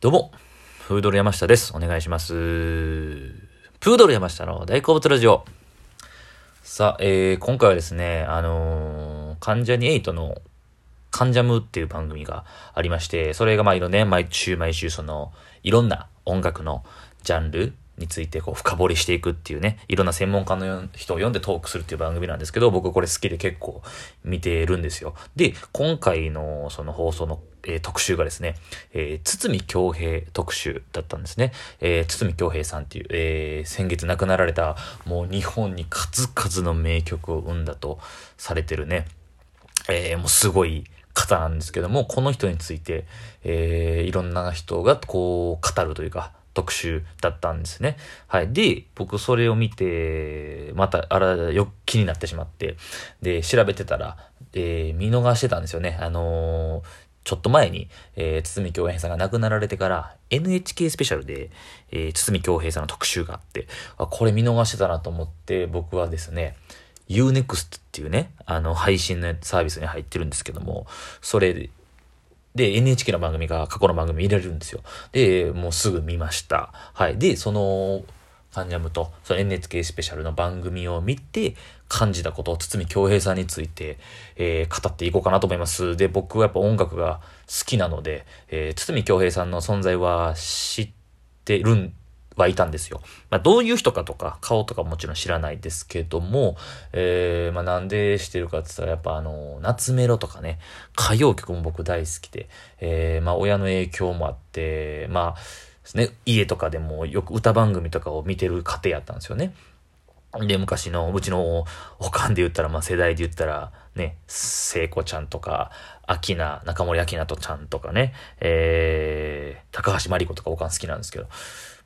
どうも、プードル山下です。お願いします。プードル山下の大好物ラジオ。さあ、えー、今回はですね、あのー、関ジャニ8の関ジャムっていう番組がありまして、それがまあいろね、毎週毎週その、いろんな音楽のジャンルについてこう深掘りしていくっていうね、いろんな専門家の人を呼んでトークするっていう番組なんですけど、僕これ好きで結構見てるんですよ。で、今回のその放送の、えー特集がですね、えー、堤京平特集だったんですね。えー、堤京平さんっていう、えー先月亡くなられた、もう日本に数々の名曲を生んだとされてるね、えーもうすごい方なんですけども、この人について、えーいろんな人がこう語るというか、特集だったんですね。はい。で、僕それを見て、また、あら、よ、気になってしまって、で、調べてたら、えー見逃してたんですよね。あのーちょっと前に、えー、堤京平さんが亡くなられてから、NHK スペシャルで、えー、堤京平さんの特集があって、あ、これ見逃してたなと思って、僕はですね、Unext っていうね、あの、配信のサービスに入ってるんですけども、それで、NHK の番組が過去の番組入れるんですよ。で、もうすぐ見ました。はい。で、その、カンジャムと、その NHK スペシャルの番組を見て、感じたことを堤恭平さんについて、えー語っていこうかなと思います。で、僕はやっぱ音楽が好きなので、えー堤恭平さんの存在は知ってるんはいたんですよ。まあ、どういう人かとか、顔とかもちろん知らないですけども、えー、まあ、なんでしてるかって言ったら、やっぱあの、夏メロとかね、歌謡曲も僕大好きで、えー、まあ、親の影響もあって、まあ、ね、家とかでもよく歌番組とかを見てる家庭やったんですよね。で、昔の、うちの おかんで言ったら、まあ世代で言ったら、ね、聖子ちゃんとか、アキナ、中森明菜とちゃんとかね、えー、高橋真理子とかおかん好きなんですけど、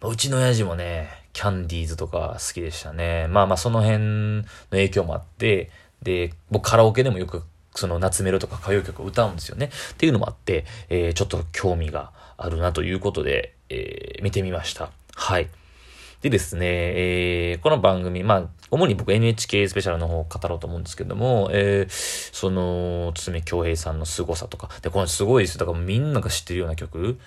まあうちの親父もね、キャンディーズとか好きでしたね。まあまあその辺の影響もあって、で、僕カラオケでもよくその夏メロとか歌謡曲を歌うんですよね。っていうのもあって、えーちょっと興味があるなということで、えー見てみました。はい。でですね、えーこの番組、まあ、主に僕 NHK スペシャルの方を語ろうと思うんですけども、えーその、堤京平さんの凄さとか、で、このすごいです。だからみんなが知ってるような曲、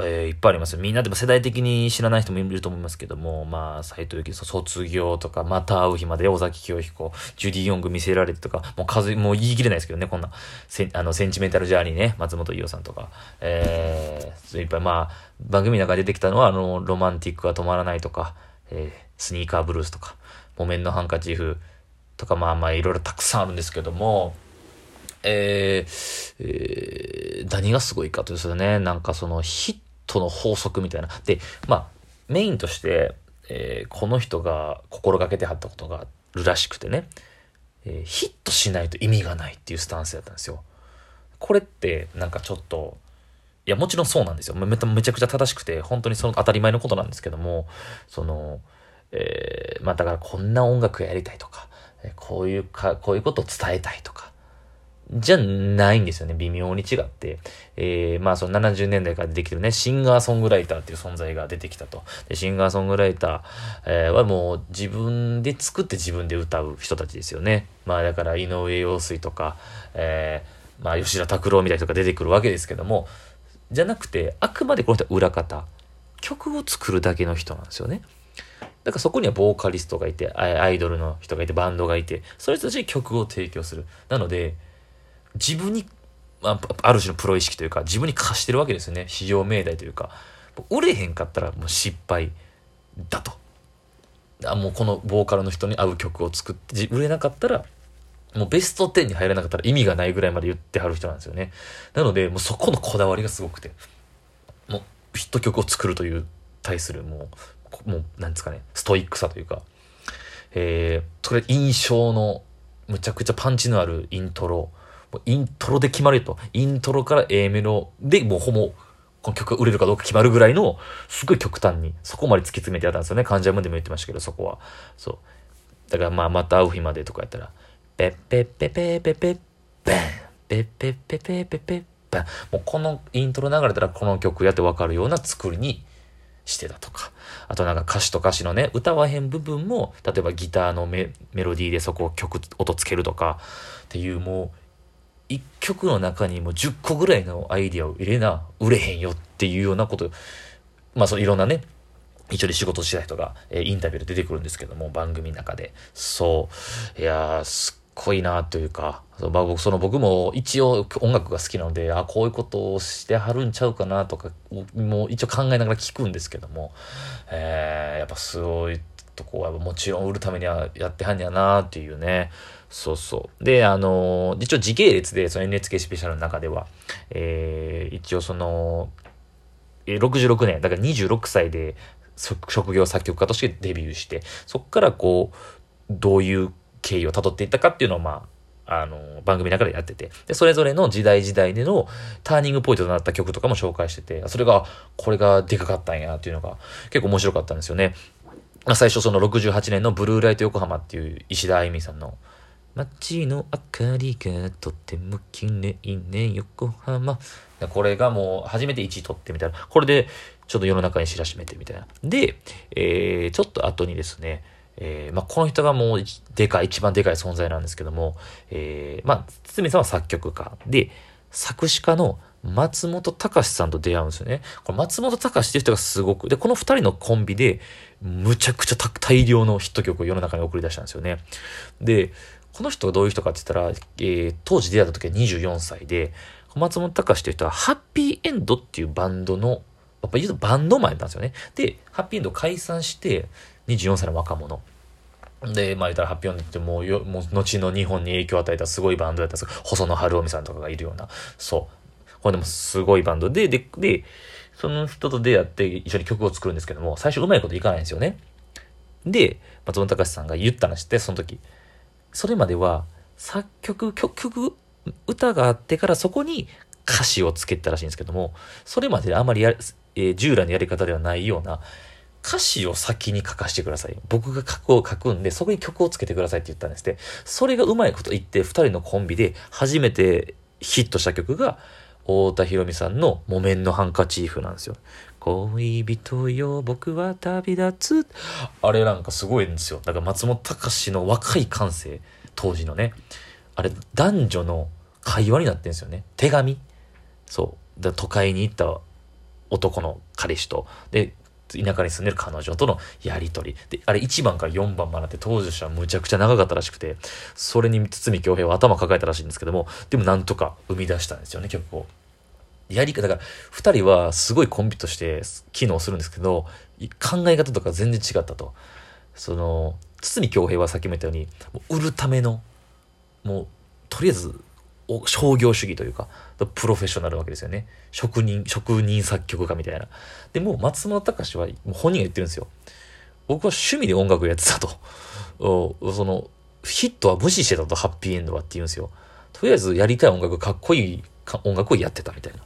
えーいっぱいありますよ。みんなでも世代的に知らない人もいると思いますけども、まあ、斎藤由貴、卒業とか、また会う日まで、尾崎清彦、ジュディ・ヨング見せられてとか、もう数、もう言い切れないですけどね、こんな、セあの、センチメンタルジャーニーね、松本伊代さんとか、えー、いっぱい、まあ、番組の中で出てきたのは、あの、ロマンティックが止まらないとか、えースニーカーブルースとか、木綿のハンカチーフとか、まあまあ、いろいろたくさんあるんですけども、えーえー何がすごいかとですよね。なんかそのヒットの法則みたいな。で、まあ、メインとして、えーこの人が心がけてはったことがあるらしくてね、えーヒットしないと意味がないっていうスタンスやったんですよ。これって、なんかちょっと、いや、もちろんそうなんですよ。めめちゃくちゃ正しくて、本当にその当たり前のことなんですけども、その、えーまあだからこんな音楽やりたいとか、こういうか、こういうことを伝えたいとか、じゃないんですよね。微妙に違って。えーまあその70年代から出てきてるね、シンガーソングライターっていう存在が出てきたと。で、シンガーソングライター、はもう自分で作って自分で歌う人たちですよね。まあだから井上陽水とか、えーまあ吉田拓郎みたいな人が出てくるわけですけども、じゃなくて、あくまでこの人は裏方。曲を作るだけの人なんですよね。だからそこにはボーカリストがいて、アイドルの人がいて、バンドがいて、それ人たちに曲を提供する。なので、自分に、まあ、ある種のプロ意識というか、自分に貸してるわけですよね。市場命題というか。売れへんかったらもう失敗だと。あもうこのボーカルの人に合う曲を作って、売れなかったら、もうベスト10に入らなかったら意味がないぐらいまで言ってはる人なんですよね。なので、もうそこのこだわりがすごくて、もうヒット曲を作るという対するもう、もう、なんですかね、ストイックさというか、えー、それ印象のむちゃくちゃパンチのあるイントロ、もうイントロで決まると、イントロから A メロでもうほぼ、この曲が売れるかどうか決まるぐらいの、すごい極端に、そこまで突き詰めてやったんですよね。関ジャムでも言ってましたけど、そこは。そう。だからまあ、また会う日までとかやったら、ペッペッペペペペバンペッペッペペペペバンもうこのイントロ流れたらこの曲やってわかるような作りにしてたとか。あとなんか歌詞と歌詞のね、歌わへん部分も、例えばギターのメメロディーでそこを曲、音つけるとか、っていうもう、1曲の中にも10個ぐらいのアイディアを入れな、売れへんよっていうようなこと、まあそういろんなね、一緒に仕事してた人が、えー、インタビューで出てくるんですけども、番組の中で。そう。いやー、すっごいなというか、その僕その僕も一応音楽が好きなので、あ、こういうことをしてはるんちゃうかなとか、もう一応考えながら聞くんですけども、えー、やっぱすごいとこはもちろん売るためにはやってはんやなっていうね。そうそう。で、あのー、一応時系列で、その NHK スペシャルの中では、えー、一応その、66年、だから26歳で職業作曲家としてデビューして、そこからこう、どういう経緯を辿っていったかっていうのを、まあ、あの、番組の中でやってて、で、それぞれの時代時代でのターニングポイントとなった曲とかも紹介してて、それが、これがでかかったんやっていうのが結構面白かったんですよね。ま、最初その68年のブルーライト横浜っていう石田あゆみさんの街の明かりがとっても綺麗ね、横浜。これがもう初めて1位取ってみたいな。これでちょっと世の中に知らしめてみたいな。で、えー、ちょっと後にですね、えー、まあ、この人がもうでかい、一番でかい存在なんですけども、えー、まあ、堤さんは作曲家で、作詞家の松本隆さんと出会うんですよね。これ松本隆っていう人がすごく、で、この二人のコンビで、むちゃくちゃ大量のヒット曲を世の中に送り出したんですよね。で、この人がどういう人かって言ったら、えー、当時出会った時は24歳で、松本隆っていう人は、ハッピーエンドっていうバンドの、やっぱ言うとバンドマンなんですよね。で、ハッピーエンド解散して、24歳の若者。で、まあ言ったらハッピーエンドってもうよ、もう後の日本に影響を与えたすごいバンドだったんです細野晴臣さんとかがいるような、そう。これでもすごいバンドで、で、で、その人と出会って一緒に曲を作るんですけども、最初うまいこといかないんですよね。で、松本隆さんが言ったの知って、その時。それまでは作曲、曲、歌があってからそこに歌詞をつけたらしいんですけども、それまであまりや、えー、従来のやり方ではないような、歌詞を先に書かせてください。僕が曲を書くんで、そこに曲をつけてくださいって言ったんですって。それがうまいこと言って、二人のコンビで初めてヒットした曲が、太田博美さんの木綿のハンカチーフなんですよ。恋人よ、僕は旅立つ。あれなんかすごいんですよ。だから松本隆の若い感性、当時のね。あれ、男女の会話になってるんですよね。手紙。そう。だ都会に行った男の彼氏と、で、田舎に住んでる彼女とのやりとり。で、あれ1番から4番までって当時はむちゃくちゃ長かったらしくて、それに堤京平は頭抱えたらしいんですけども、でもなんとか生み出したんですよね、曲を。やり方、だから、二人はすごいコンビとして機能するんですけど、考え方とか全然違ったと。その、堤京平はさっきも言ったように、売るための、もう、とりあえず、商業主義というか、プロフェッショナルわけですよね。職人、職人作曲家みたいな。でも、松本隆は、もう本人が言ってるんですよ。僕は趣味で音楽やってたと。その、ヒットは無視してたと、ハッピーエンドはって言うんですよ。とりあえずやりたい音楽、かっこいい音楽をやってたみたいな。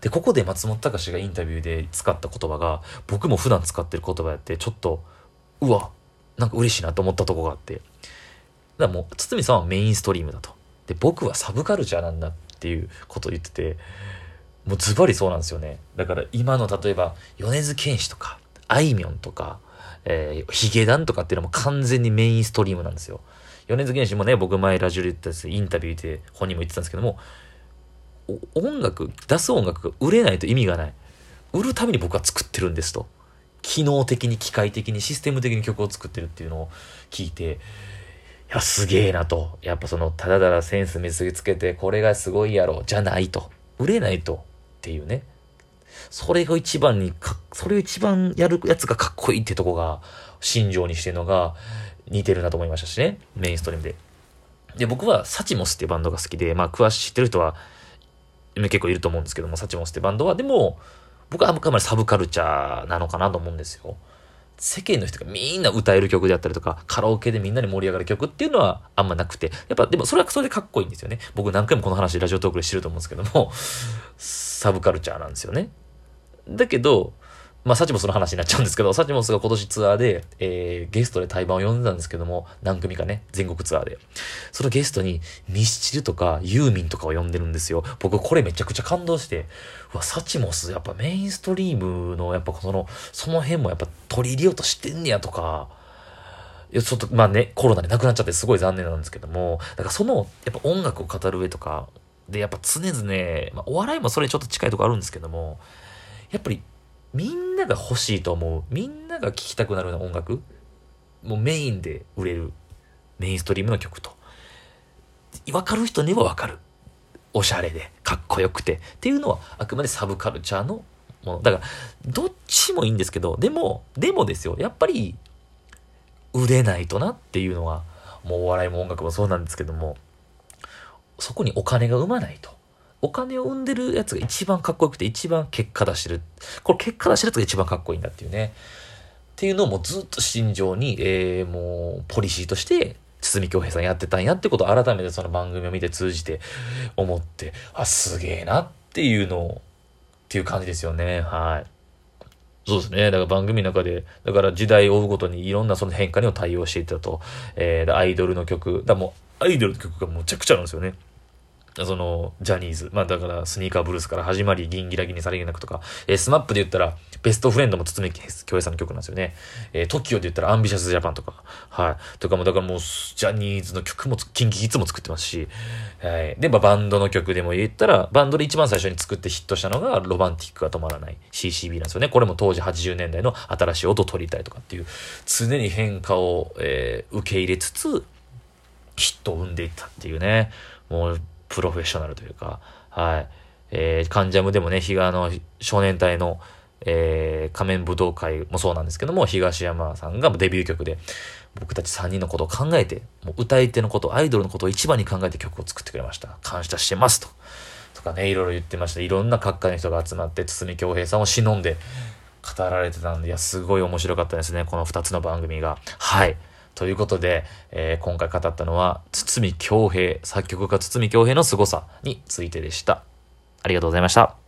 で、ここで松本隆がインタビューで使った言葉が、僕も普段使ってる言葉やって、ちょっと、うわ、なんか嬉しいなと思ったとこがあって。だからもう、堤さんはメインストリームだと。で、僕はサブカルチャーなんだっていうことを言ってて、もうズバリそうなんですよね。だから今の例えば、米津玄師とか、あいみょんとか、えー、ヒゲダンとかっていうのも完全にメインストリームなんですよ。米津玄師もね、僕前ラジオで言ったでインタビューで本人も言ってたんですけども、音楽、出す音楽が売れないと意味がない。売るために僕は作ってるんですと。機能的に、機械的に、システム的に曲を作ってるっていうのを聞いて、いや、すげえなと。やっぱその、ただただセンス見せつけて、これがすごいやろ、じゃないと。売れないと。っていうね。それが一番にか、それを一番やるやつがかっこいいってとこが、心情にしてるのが、似てるなと思いましたしね。メインストリームで。で、僕はサチモスっていうバンドが好きで、まあ、詳しい知ってる人は結構いると思うんですけども、サチモスってバンドは、でも、僕はあんまりサブカルチャーなのかなと思うんですよ。世間の人がみんな歌える曲であったりとか、カラオケでみんなに盛り上がる曲っていうのはあんまなくて、やっぱでもそれはそれでかっこいいんですよね。僕何回もこの話ラジオトークでしてると思うんですけども、サブカルチャーなんですよね。だけど、まあ、サチモスの話になっちゃうんですけど、サチモスが今年ツアーで、えー、ゲストで対バンを呼んでたんですけども、何組かね、全国ツアーで。そのゲストに、ミスチルとかユーミンとかを呼んでるんですよ。僕これめちゃくちゃ感動して、うわ、サチモス、やっぱメインストリームの、やっぱその、その辺もやっぱ取り入れようとしてんねやとか、いや、ちょっと、まあね、コロナで亡くなっちゃってすごい残念なんですけども、だからその、やっぱ音楽を語る上とか、で、やっぱ常々、まあ、お笑いもそれちょっと近いとこあるんですけども、やっぱりみんなが欲しいと思う、みんなが聴きたくなるような音楽、もうメインで売れるメインストリームの曲と。わかる人にはわかる。おしゃれで、かっこよくて。っていうのは、あくまでサブカルチャーのもの。だから、どっちもいいんですけど、でも、でもですよ。やっぱり、売れないとなっていうのは、もうお笑いも音楽もそうなんですけども、そこにお金が生まないと。お金を生んでるやつが一番かっこよくて一番結果出してる。これ結果出してるやつが一番かっこいいんだっていうね。っていうのをもうずっと心情に、えー、もうポリシーとして堤京平さんやってたんやってことを改めてその番組を見て通じて思って、あ、すげえなっていうのを、っていう感じですよね。はい。そうですね。だから番組の中で、だから時代を追うごとにいろんなその変化にも対応していたと。えー、アイドルの曲。だもう、アイドルの曲がむちゃくちゃなんですよね。その、ジャニーズ。まあだから、スニーカーブルースから始まり、ギンギラギンにさりげなくとか、えー、 SMAP で言ったら、 Best Friend も筒美京平さんの曲なんですよね。えー、TOKIO で言ったら、 AMBITIOUS JAPAN とか、はい。とかも、だからもう、ジャニーズの曲も、 KinKi Kids も作ってますし、はい。で、まあバンドの曲でも言ったら、バンドで一番最初に作ってヒットしたのが、ロマンティックが止まらない C-C-B なんですよね。これも当時80年代の新しい音を取りたいとかっていう、常に変化を、えー、受け入れつつ、ヒットを生んでいったっていうね。もう、プロフェッショナルというか、はい。えー、カンジャムでもね、日がの少年隊の、えー、仮面武道会もそうなんですけども、東山さんがデビュー曲で、僕たち3人のことを考えて、もう歌い手のこと、アイドルのことを一番に考えて曲を作ってくれました。感謝してますと。とかね、いろいろ言ってました。いろんな各界の人が集まって、堤京平さんを忍んで語られてたんで、いや、すごい面白かったですね。この2つの番組が。はい。ということで、えー、今回語ったのは、堤恭平、作曲家堤恭平の凄さについてでした。ありがとうございました。